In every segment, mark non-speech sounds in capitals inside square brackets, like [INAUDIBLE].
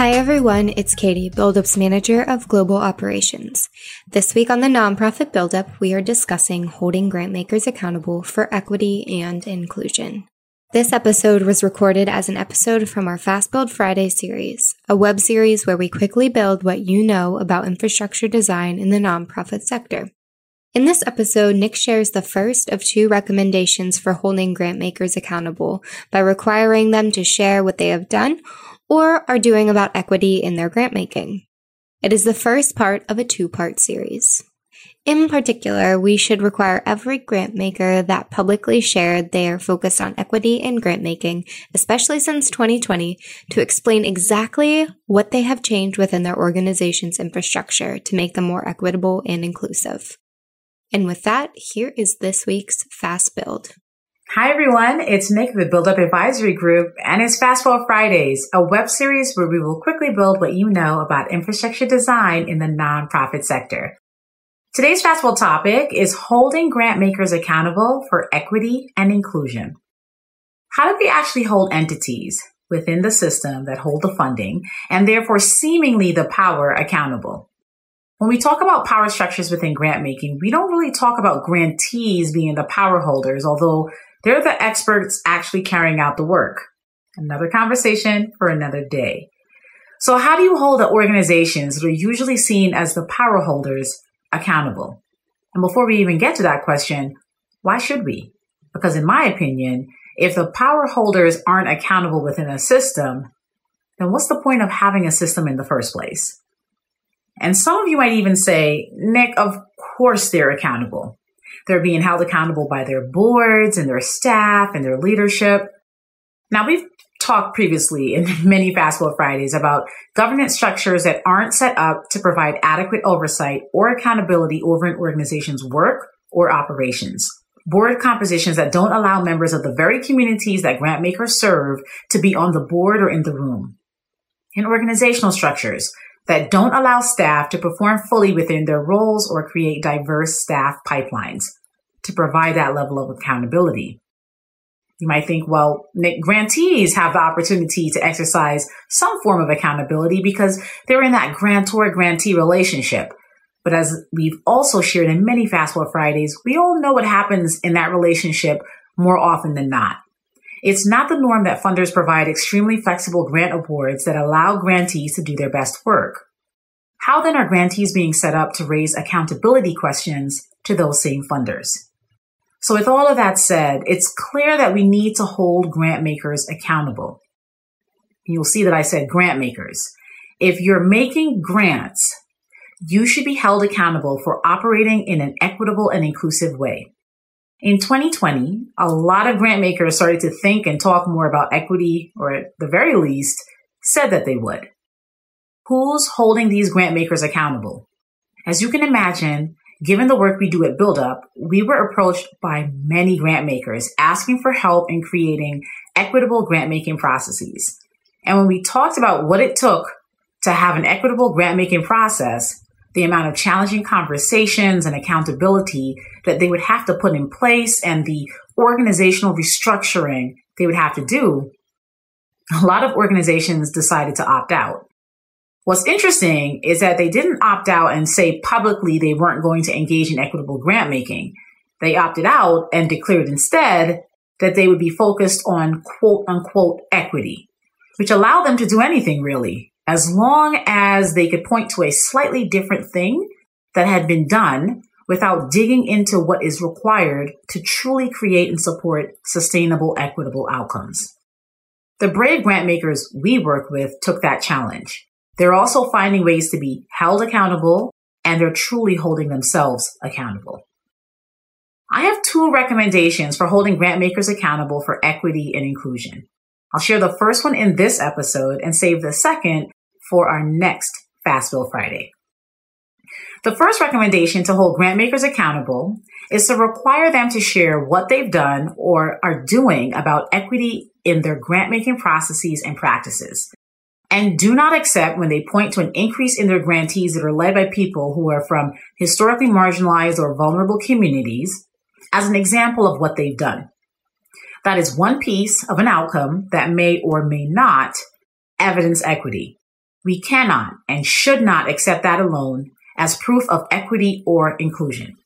Hi, everyone. It's Katie, Buildup's Manager of Global Operations. This week on the Nonprofit Buildup, we are discussing holding grantmakers accountable for equity and inclusion. This episode was recorded as an episode from our Fast Build Friday series, a web series where we quickly build what you know about infrastructure design in the nonprofit sector. In this episode, Nick shares the first of two recommendations for holding grantmakers accountable by requiring them to share what they have done or are doing about equity in their grant making. It is the first part of a two part series. In particular, we should require every grant maker that publicly shared they are focused on equity in grant making, especially since 2020, to explain exactly what they have changed within their organization's infrastructure to make them more equitable and inclusive. And with that, here is this week's Fast Build. Hi everyone, it's Nick of the Build Up Advisory Group and it's Fast Build Fridays, a web series where we will quickly build what you know about infrastructure design in the nonprofit sector. Today's Fast Build topic is holding grant makers accountable for equity and inclusion. How do we actually hold entities within the system that hold the funding and therefore seemingly the power accountable? When we talk about power structures within grant making, we don't really talk about grantees being the power holders, although they're the experts actually carrying out the work. Another conversation for another day. So how do you hold the organizations that are usually seen as the power holders accountable? And before we even get to that question, why should we? Because in my opinion, if the power holders aren't accountable within a system, then what's the point of having a system in the first place? And some of you might even say, Nick, of course they're accountable. They're being held accountable by their boards and their staff and their leadership. Now, we've talked previously in [LAUGHS] many Fast Build Fridays about governance structures that aren't set up to provide adequate oversight or accountability over an organization's work or operations. Board compositions that don't allow members of the very communities that grant makers serve to be on the board or in the room. And organizational structures that don't allow staff to perform fully within their roles or create diverse staff pipelines to provide that level of accountability. You might think, well, grantees have the opportunity to exercise some form of accountability because they're in that grantor grantee relationship. But as we've also shared in many Fast Build Fridays, we all know what happens in that relationship more often than not. It's not the norm that funders provide extremely flexible grant awards that allow grantees to do their best work. How then are grantees being set up to raise accountability questions to those same funders? So with all of that said, it's clear that we need to hold grant makers accountable. You'll see that I said grant makers. If you're making grants, you should be held accountable for operating in an equitable and inclusive way. In 2020, a lot of grant makers started to think and talk more about equity, or at the very least, said that they would. Who's holding these grant makers accountable? As you can imagine, given the work we do at BuildUp, we were approached by many grant makers asking for help in creating equitable grant making processes. And when we talked about what it took to have an equitable grant making process, the amount of challenging conversations and accountability that they would have to put in place and the organizational restructuring they would have to do, a lot of organizations decided to opt out. What's interesting is that they didn't opt out and say publicly they weren't going to engage in equitable grant making. They opted out and declared instead that they would be focused on quote unquote equity, which allowed them to do anything really as long as they could point to a slightly different thing that had been done without digging into what is required to truly create and support sustainable, equitable outcomes. The brave grant makers we work with took that challenge. They're also finding ways to be held accountable and they're truly holding themselves accountable. I have two recommendations for holding grant makers accountable for equity and inclusion. I'll share the first one in this episode and save the second for our next Fast Build Friday. The first recommendation to hold grant makers accountable is to require them to share what they've done or are doing about equity in their grant making processes and practices. And do not accept when they point to an increase in their grantees that are led by people who are from historically marginalized or vulnerable communities as an example of what they've done. That is one piece of an outcome that may or may not evidence equity. We cannot and should not accept that alone as proof of equity or inclusion.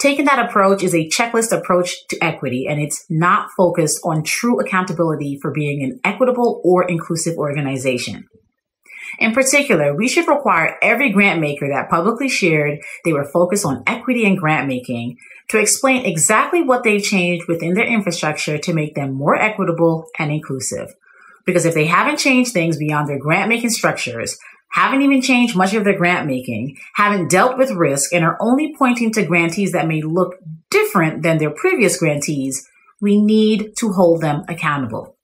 Taking that approach is a checklist approach to equity, and it's not focused on true accountability for being an equitable or inclusive organization. In particular, we should require every grant maker that publicly shared they were focused on equity and grant making to explain exactly what they've changed within their infrastructure to make them more equitable and inclusive. Because if they haven't changed things beyond their grant making structures, haven't even changed much of their grant making, haven't dealt with risk, and are only pointing to grantees that may look different than their previous grantees, we need to hold them accountable.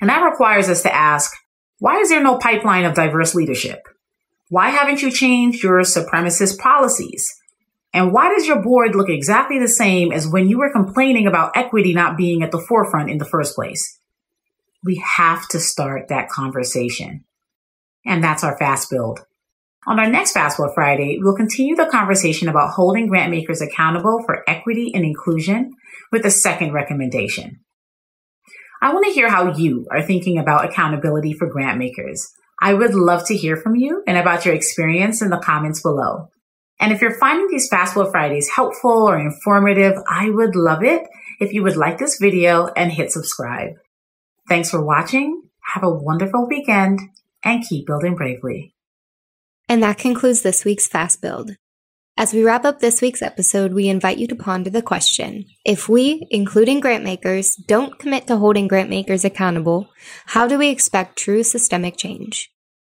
And that requires us to ask, why is there no pipeline of diverse leadership? Why haven't you changed your supremacist policies? And why does your board look exactly the same as when you were complaining about equity not being at the forefront in the first place? We have to start that conversation. And that's our fast build. On our next Fast Build Friday, we'll continue the conversation about holding grant makers accountable for equity and inclusion with a second recommendation. I want to hear how you are thinking about accountability for grant makers. I would love to hear from you and about your experience in the comments below. And if you're finding these Fast Build Fridays helpful or informative, I would love it if you would like this video and hit subscribe. Thanks for watching. Have a wonderful weekend and keep building bravely. And that concludes this week's Fast Build. As we wrap up this week's episode, we invite you to ponder the question If we, including grantmakers, don't commit to holding grantmakers accountable, how do we expect true systemic change?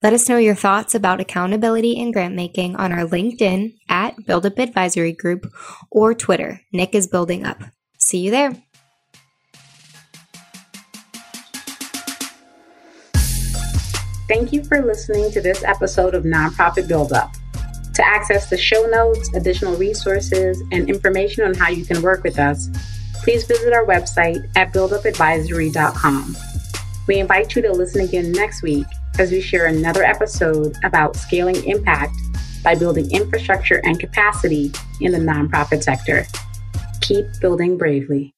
Let us know your thoughts about accountability in grantmaking on our LinkedIn at Build Up Advisory Group or Twitter, Nick is Building Up. See you there. Thank you for listening to this episode of Nonprofit Build Up. To access the show notes, additional resources, and information on how you can work with us, please visit our website at buildupadvisory.com. We invite you to listen again next week as we share another episode about scaling impact by building infrastructure and capacity in the nonprofit sector. Keep building bravely.